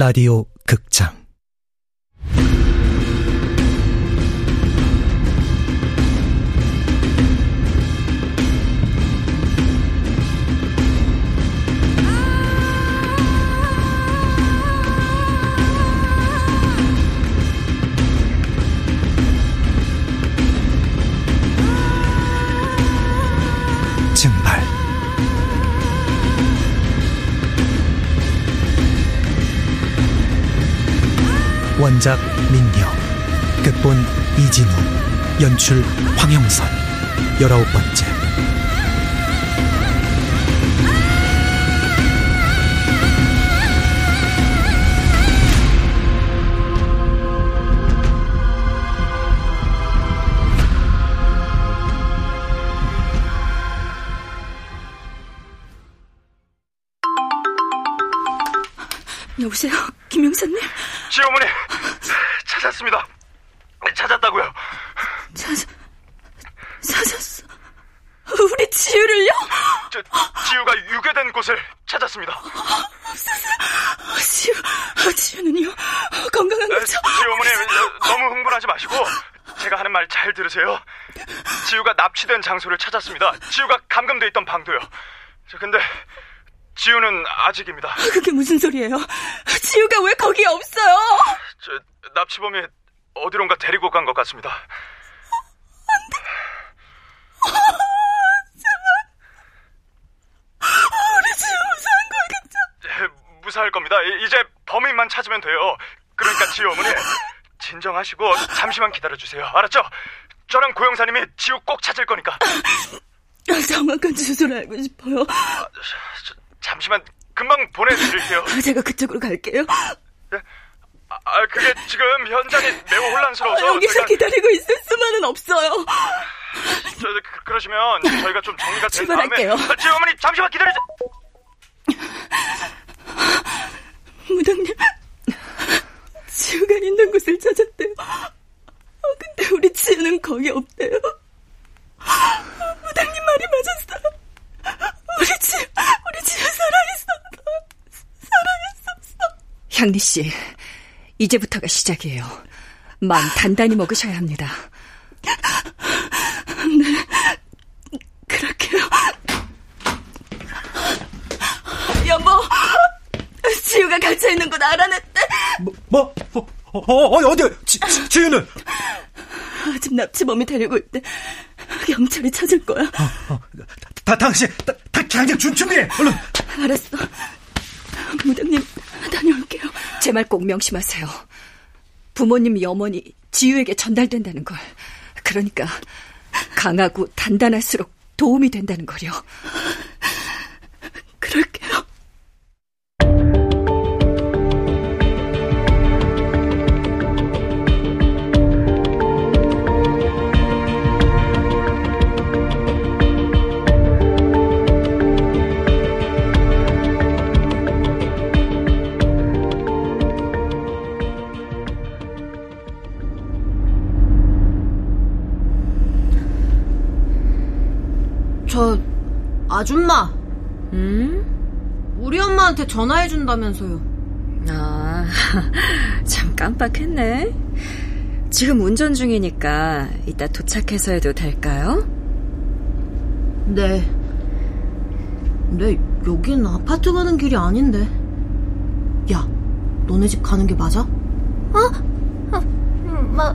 라디오 극장 원작 민경 극본 이진우 연출 황영선. 열아홉 번째 찾았습니다. 찾았다고요. 찾, 찾았어. 우리 지우를요? 저 지우가 유괴된 곳을 찾았습니다. 지우, 지우는요? 건강한 에, 거죠? 지어머니 너무 흥분하지 마시고 제가 하는 말 잘 들으세요. 지우가 납치된 장소를 찾았습니다. 지우가 감금돼 있던 방도요. 저 근데 지우는 아직입니다. 그게 무슨 소리예요? 지우가 왜 거기 없어요? 저 납치범이 어디론가 데리고 간 것 같습니다. 우리 지우 무사한 거겠죠? 에, 무사할 겁니다. 이- 이제 범인만 찾으면 돼요. 그러니까 지우 어머니 진정하시고 잠시만 기다려 주세요. 알았죠? 저랑 고영사님이 지우 꼭 찾을 거니까. 정확한 주소를 알고 싶어요. 저, 잠시만 금방 보내드릴게요. 제가 그쪽으로 갈게요. 아, 아, 그게 지금 현장이 매우 혼란스러워서 여기서 제가 기다리고 있을 수만은 없어요. 저, 그, 그러시면 저희가 좀 정리가 된 출발할게요. 다음에 아, 어머니 잠시만 기다려 주. 무당님, 지우가 있는 곳을 찾았대요. 어, 근데 우리 지우는 거기 없대요. 무당님 말이 맞았어요. 우리 지우, 지우 살아있었어. 살아있었어. 향리 씨, 이제부터가 시작이에요. 마음 단단히 먹으셔야 합니다. 그럴게요. 여보, 지우가 갇혀 있는 곳 알아냈대. 뭐? 뭐? 어, 어, 어 어디? 지, 지, 지우는? 아직 납치범이 데리고 있대. 경찰이 찾을 거야. 어, 다, 당신 다, 다 당장 준 준비해 얼른 알았어. 무당님, 다녀올게요. 제 말 꼭 명심하세요. 부모님 염원이 지유에게 전달된다는 걸. 그러니까 강하고 단단할수록 도움이 된다는 거요. 그럴게요. 저 아줌마 음? 우리 엄마한테 전화해 준다면서요. 아, 참 깜빡했네. 지금 운전 중이니까 이따 도착해서 해도 될까요? 네. 근데 여긴 아파트 가는 길이 아닌데. 야, 너네 집 가는 게 맞아? 마,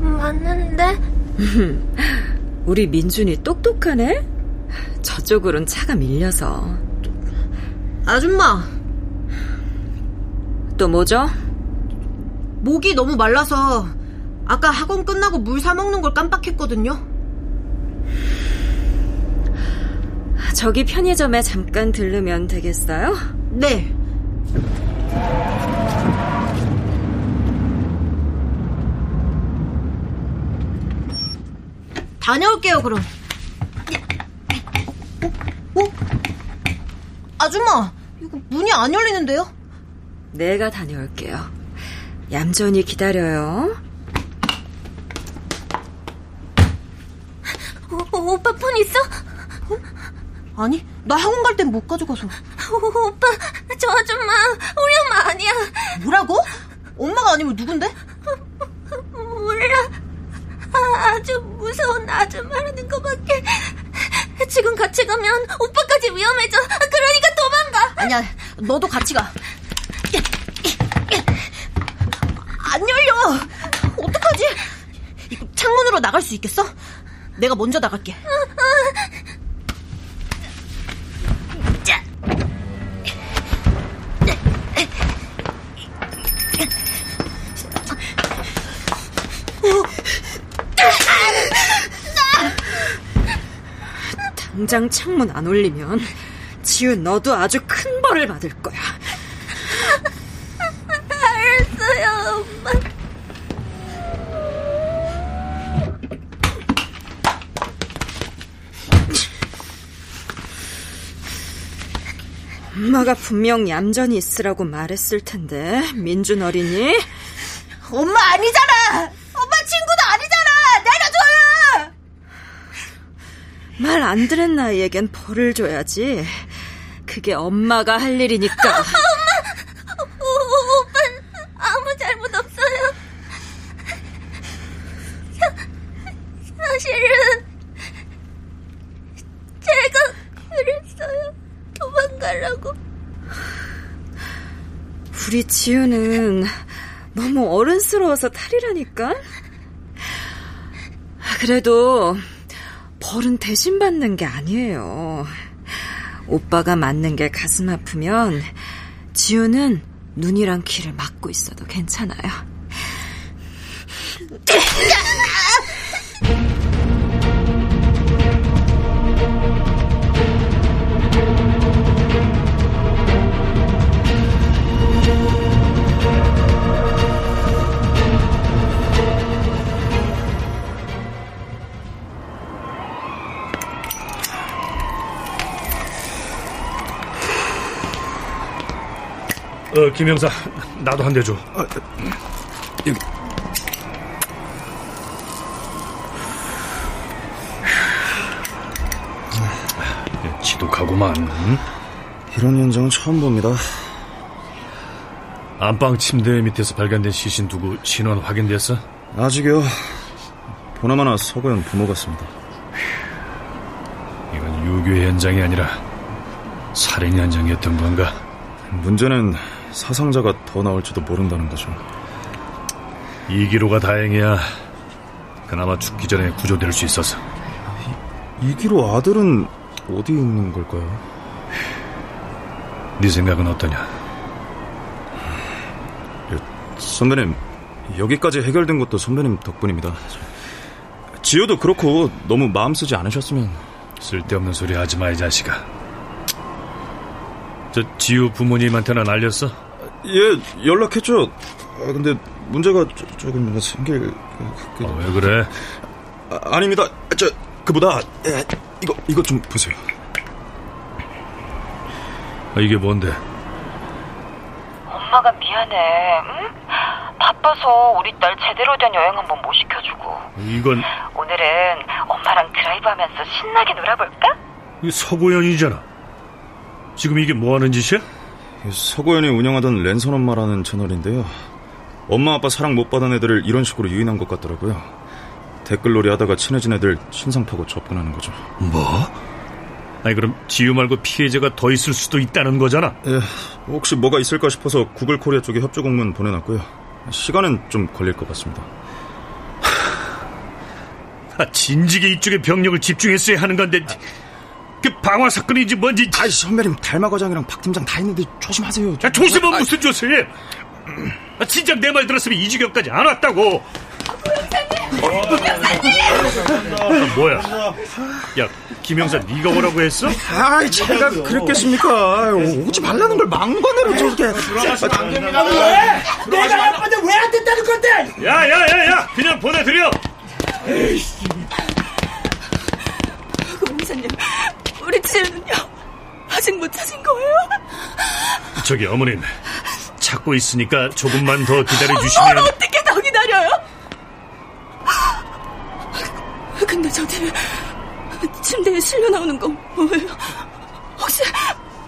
맞는데? 우리 민준이 똑똑하네? 저쪽으론 차가 밀려서. 아줌마, 또 뭐죠? 목이 너무 말라서 아까 학원 끝나고 물 사 먹는 걸 깜빡했거든요. 저기 편의점에 잠깐 들르면 되겠어요? 네. 다녀올게요, 그럼. 어? 어? 아줌마, 이거 문이 안 열리는데요? 내가 다녀올게요. 얌전히 기다려요. 오, 오빠 폰 있어? 아니, 나 학원 갈 땐 못 가져가서. 오빠, 저 아줌마, 우리 엄마 아니야. 뭐라고? 엄마가 아니면 누군데? 몰라. 아, 아주 무서운 아줌마라는 것밖에. 지금 같이 가면 오빠까지 위험해져. 그러니까 도망가. 아니야, 너도 같이 가. 안 열려. 어떡하지? 창문으로 나갈 수 있겠어? 내가 먼저 나갈게. 자. 당장 창문 안 올리면 지우 너도 아주 큰 벌을 받을 거야. 알았어요, 엄마. 엄마가 분명 얌전히 있으라고 말했을 텐데 민준 어린이 엄마 아니잖아. 엄마 친구도 아니잖아. 내려줘요. 말 안 들은 나이에겐 벌을 줘야지. 그게 엄마가 할 일이니까. 오, 오, 오빤 아무 잘못 없어요. 사, 사실은 제가 그랬어요. 도망가라고. 우리 지우는 너무 어른스러워서 탈이라니까. 그래도 벌은 대신 받는 게 아니에요. 오빠가 맞는 게 가슴 아프면 지우는 눈이랑 귀를 막고 있어도 괜찮아요. 어, 김영사, 나도 한 대 줘. 여기. 지독하구만. 응? 이런 현장은 처음 봅니다. 안방 침대 밑에서 발견된 시신 두고 신원 확인됐어? 아직이요. 보나마나 서고현 부모 같습니다. 이건 유교 현장이 아니라 살인 현장이었던 건가? 문제는 사상자가 더 나올지도 모른다는 거죠. 이기로가 다행이야. 그나마 죽기 전에 구조될 수 있어서. 이기로 아들은 어디 있는 걸까요? 네 생각은 어떠냐? 선배님, 여기까지 해결된 것도 선배님 덕분입니다. 지효도 그렇고 너무 마음 쓰지 않으셨으면 쓸데없는 소리 하지 마, 이 자식아. 저 지우 부모님한테는 알렸어? 예, 연락했죠. 아, 근데 문제가 조, 조금 생길 그, 어, 왜 그래? 아, 닙니다 저 그보다 예, 이거 이거 좀 보세요. 아, 이게 뭔데? 엄마가 미안해. 응? 바빠서 우리 딸 제대로 된 여행 한번 못 시켜주고. 이건 오늘은 엄마랑 드라이브 하면서 신나게 놀아볼까? 이 서고현이잖아. 지금 이게 뭐 하는 짓이야? 서고현이 운영하던 랜선 엄마라는 채널인데요. 엄마 아빠 사랑 못 받은 애들을 이런 식으로 유인한 것 같더라고요. 댓글놀이 하다가 친해진 애들 신상 파고 접근하는 거죠. 뭐? 아니 그럼 지우 말고 피해자가 더 있을 수도 있다는 거잖아. 예, 혹시 뭐가 있을까 싶어서 구글 코리아 쪽에 협조 공문 보내놨고요. 시간은 좀 걸릴 것 같습니다. 아, 진지게 이쪽에 병력을 집중했어야 하는 건데 그 방화 사건이지 뭔지. 아이 선배님 달마 과장이랑 박 팀장 다 있는데 조심하세요. 야, 조심은 무슨 조심해? 아, 진작 내 말 들었으면 이 지경까지 안 왔다고. 아, 뭐야? 야, 김영사, 네가 오라고 했어? 아이 제가 그랬겠습니까? 오지 말라는 걸 망관으로 저렇게. 내가 아빠한테 왜안 된다는 건데? 야, 야, 야, 야, 그냥 보내드려. 공사님, 우리 지우는요? 아직 못 찾은 거예요? 저기 어머님, 찾고 있으니까 조금만 더 기다려 주시면. 어떻게 더 기다려요? 근데 저 집에 침대에 실려 나오는 건 뭐예요? 혹시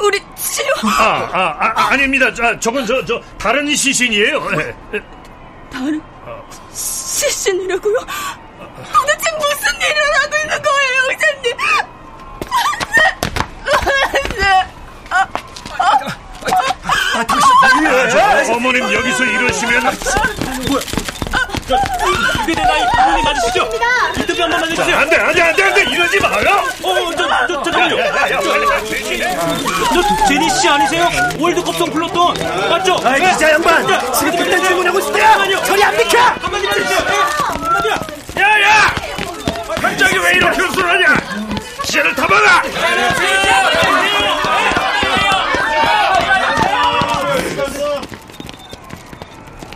우리 지우 아, 아, 아 아닙니다. 아, 저건 저, 저 다른 시신이에요. 네. 다른 시신이라고요? 도대체 무슨 일을 하고 있는 거예요, 의사님? 아, 저 어머님 여기서 이러시면 그대 나이 부모님 맞으시죠? 인터뷰 한번 해주세요. 안돼 안돼 안돼 안돼 이러지 마요. 어, 저, 저, 잠깐만요. 저 제니 씨 아니세요? 월드컵송 불렀던 맞죠? 아이 기자 양반 지금 그때 질문하고 있어요 저리 안 비켜 한마디 해주세요. 한마디야. 야야 갑자기 왜 이렇게 웃으라냐? 시를 타봐라.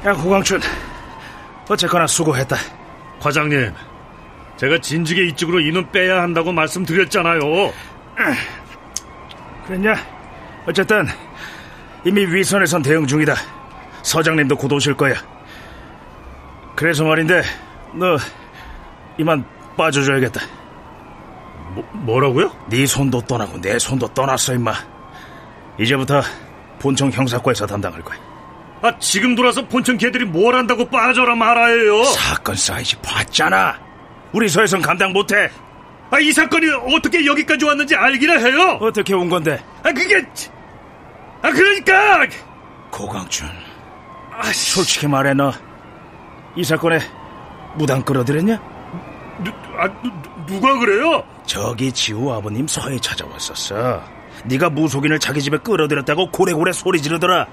야 고광춘 어쨌거나 수고했다. 과장님, 제가 진즉에 이쪽으로 인원 빼야 한다고 말씀드렸잖아요. 그랬냐? 어쨌든 이미 위선에선 대응 중이다. 서장님도 곧 오실 거야. 그래서 말인데 너 이만 빠져줘야겠다. 뭐, 뭐라고요? 네 손도 떠나고 내 손도 떠났어 임마. 이제부터 본청 형사과에서 담당할 거야. 아 지금 돌아서 본청 개들이 뭘 한다고 빠져라 말아요. 사건 사이즈 봤잖아. 우리 서에선 감당 못해. 아 이 사건이 어떻게 여기까지 왔는지 알기나 해요. 어떻게 온 건데? 아 그게 아 그러니까 고강춘. 아 솔직히 말해 너 이 사건에 무당 끌어들였냐? 누, 아, 누, 누가 그래요? 저기 지우 아버님 서해 찾아왔었어. 네가 무속인을 자기 집에 끌어들였다고 고래고래 소리 지르더라.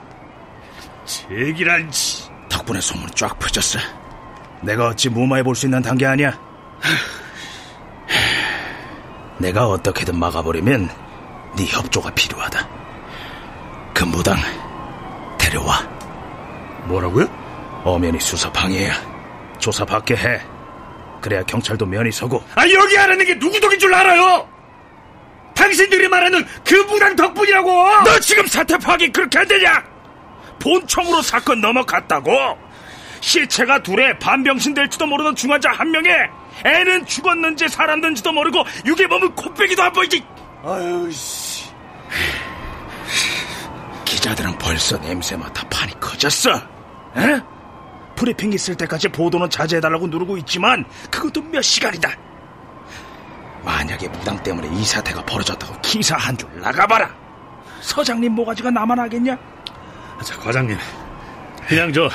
제기란 덕분에 소문 쫙 퍼졌어. 내가 어찌 무마해 볼 수 있는 단계 아니야. 내가 어떻게든 막아버리면 네 협조가 필요하다. 그 무당 데려와. 뭐라고요? 엄연히 수사 방해야. 조사 받게 해. 그래야 경찰도 면이 서고. 아 여기 알아는 게 누구 덕인 줄 알아요? 당신들이 말하는 그 무당 덕분이라고. 너 지금 사태 파악이 그렇게 안 되냐? 본청으로 사건 넘어갔다고. 시체가 둘에 반병신 될지도 모르는 중환자 한 명에 애는 죽었는지 살았는지도 모르고 유괴범은 코빼기도 안 보이지. 아유 씨. 기자들은 벌써 냄새 맡아 판이 커졌어. 에? 브리핑 있을 때까지 보도는 자제해달라고 누르고 있지만 그것도 몇 시간이다. 만약에 무당 때문에 이 사태가 벌어졌다고 기사 한 줄 나가봐라. 서장님 모가지가 나만 하겠냐? 자, 과장님. 그냥 저,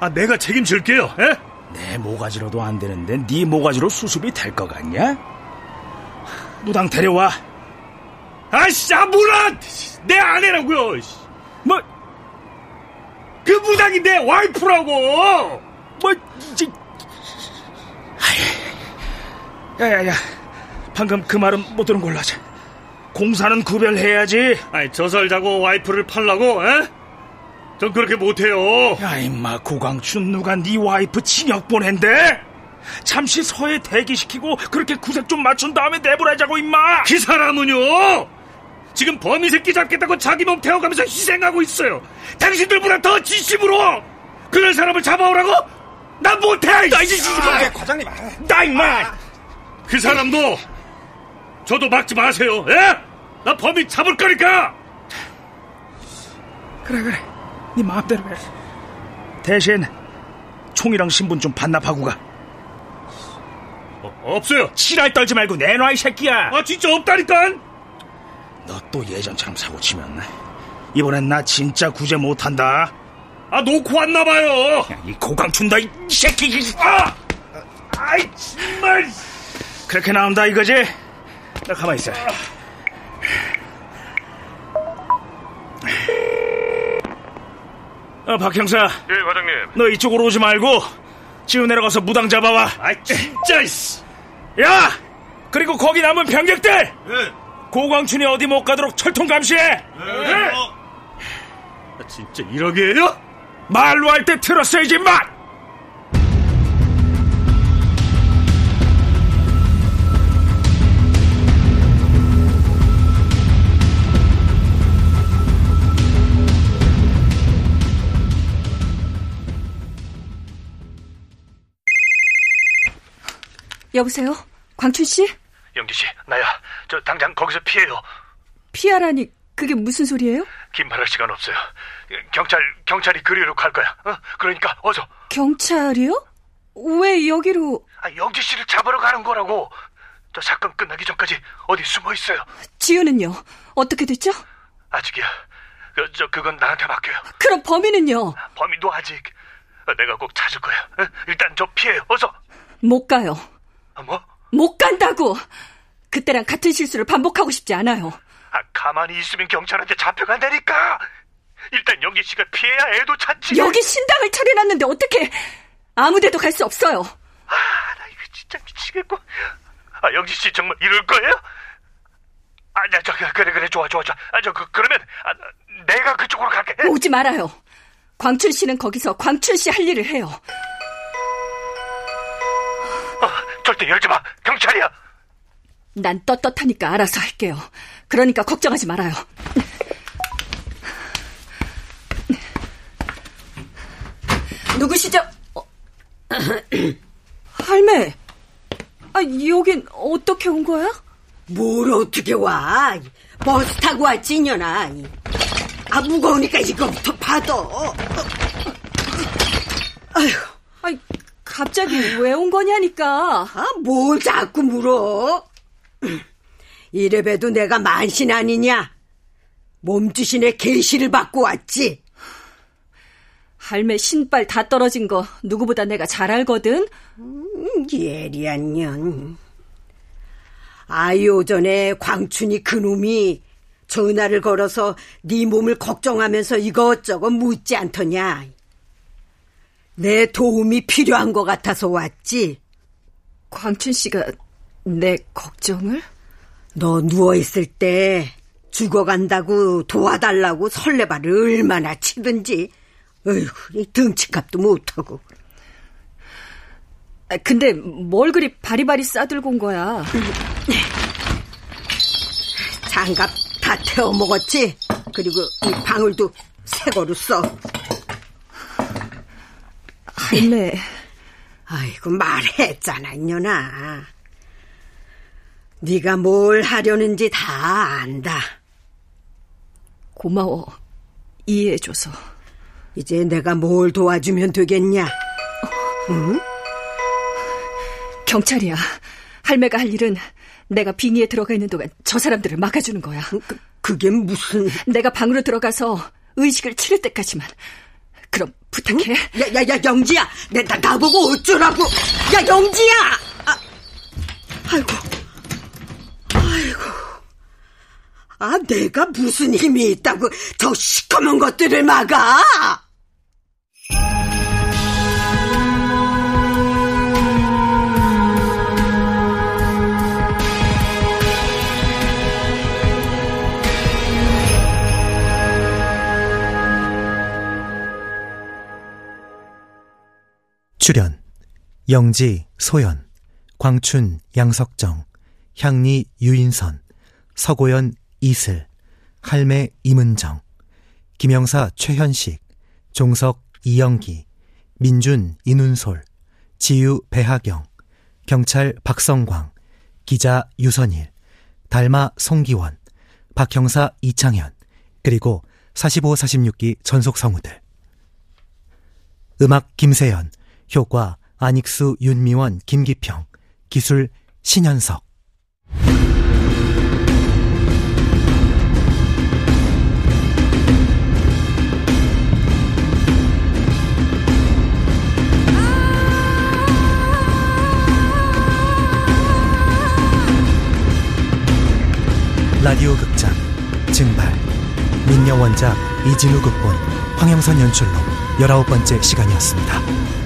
아, 내가 책임질게요, 에? 내 모가지로도 안 되는데 네 모가지로 수습이 될 것 같냐? 무당 데려와. 아씨, 아, 몰라! 내 아내라고요! 뭐, 그 무당이 내 와이프라고! 뭐, 이제. 야야 야, 방금 그 말은 못 들은 걸로 하자. 공사는 구별해야지. 아니, 저설 자고 와이프를 팔라고, 에? 전 그렇게 못해요. 야, 임마, 고강춘 누가 네 와이프 징역 보낸대? 잠시 서에 대기시키고 그렇게 구색 좀 맞춘 다음에 내보내자고, 임마! 그 사람은요! 지금 범인 새끼 잡겠다고 자기 몸 태워가면서 희생하고 있어요. 당신들보다 더 진심으로 그런 사람을 잡아오라고? 난 못해! 나 이제 아, 과장님. 나 임마! 그 사람도 저도 막지 마세요. 예? 나 범인 잡을 거니까. 그래 그래. 네 마음대로 해. 대신 총이랑 신분 좀 반납하고 가. 어, 없어요. 치랄 떨지 말고 내놔 이 새끼야. 아 진짜 없다니까. 너 또 예전처럼 사고 치면 이번엔 나 진짜 구제 못한다. 아 놓고 왔나 봐요. 이 고강 춘다 이 새끼. 아, 아이 정말. 그렇게 나온다 이거지? 나 가만 있어. 어, 박 형사. 예, 과장님. 너 이쪽으로 오지 말고 지우 내려가서 무당 잡아와. 아, 진짜. 야, 그리고 거기 남은 병력들. 예. 고광춘이 어디 못 가도록 철통 감시해. 예. 아, 진짜 이러게요? 말로 할때 들었어야지, 마. 여보세요? 광춘 씨? 영지 씨, 나야. 저 당장 거기서 피해요. 피하라니 그게 무슨 소리예요? 긴말할 시간 없어요. 경찰 경찰이 그리로 갈 거야. 어? 그러니까 어서. 경찰이요? 왜 여기로? 아, 영지 씨를 잡으러 가는 거라고. 저 사건 끝나기 전까지 어디 숨어 있어요. 지우는요? 어떻게 됐죠? 아직이야. 그, 저 그건 나한테 맡겨요. 그럼 범인은요? 범인도 아직. 어, 내가 꼭 찾을 거야. 어? 일단 저 피해요. 어서. 못 가요. 아, 뭐? 못 간다고. 그때랑 같은 실수를 반복하고 싶지 않아요. 아, 가만히 있으면 경찰한테 잡혀간다니까. 일단 영기 씨가 피해야 애도 찾지. 여기 신당을 차려놨는데 어떻게 아무데도 갈 수 없어요. 아, 나 이거 진짜 미치겠고. 아, 영지 씨 정말 이럴 거예요? 아, 나, 저, 그래, 그래, 좋아, 좋아, 좋아. 아, 저, 그, 그러면, 아, 내가 그쪽으로 갈게. 오지 말아요. 광춘 씨는 거기서 광춘 씨 할 일을 해요. 어, 절대 열지 마. 경찰이야. 난 떳떳하니까 알아서 할게요. 그러니까 걱정하지 말아요. 누구시죠? 어. 할매. 아, 여긴 어떻게 온 거야? 뭘 어떻게 와? 버스 타고 왔지, 이년아. 아, 무거우니까 이거부터 받아. 아휴. 갑자기 왜 온 거냐니까. 아, 뭘 자꾸 물어? 이래봬도 내가 만신 아니냐? 몸주신의 계시를 받고 왔지. 할매 신발 다 떨어진 거 누구보다 내가 잘 알거든. 음, 예리한 년. 아이 오전에 광춘이 그놈이 전화를 걸어서 네 몸을 걱정하면서 이것저것 묻지 않더냐. 내 도움이 필요한 것 같아서 왔지. 광춘 씨가 내 걱정을? 너 누워있을 때 죽어간다고 도와달라고 설레발을 얼마나 치든지. 어휴, 등치값도 못하고. 아, 근데 뭘 그리 바리바리 싸들고 온 거야? 장갑 다 태워 먹었지? 그리고 이 방울도 새 거로 써. 할매. 아이고 말했잖아, 이년아. 네가 뭘 하려는지 다 안다. 고마워. 이해해줘서. 이제 내가 뭘 도와주면 되겠냐? 응? 경찰이야. 할매가 할 일은 내가 빙의에 들어가 있는 동안 저 사람들을 막아주는 거야. 그, 그게 무슨... 내가 방으로 들어가서 의식을 치를 때까지만. 그럼 부탁해. 응? 야, 야, 야, 영지야. 내, 나, 나보고 어쩌라고. 야, 영지야! 아, 아이고. 아이고. 아, 내가 무슨 힘이 있다고 저 시커먼 것들을 막아? 출연 영지, 소연, 광춘, 양석정, 향리, 유인선, 서고연, 이슬, 할매, 임은정, 김영사, 최현식, 종석, 이영기, 민준, 이눈솔, 지유, 배하경, 경찰, 박성광, 기자, 유선일, 달마, 송기원, 박형사, 이창현, 그리고 45, 46기 전속 성우들. 음악 김세연, 효과 안익수, 윤미원, 김기평, 기술 신현석. 라디오 극장 증발 민녀 원작 이진우 극본 황영선 연출로 열아홉 번째 시간이었습니다.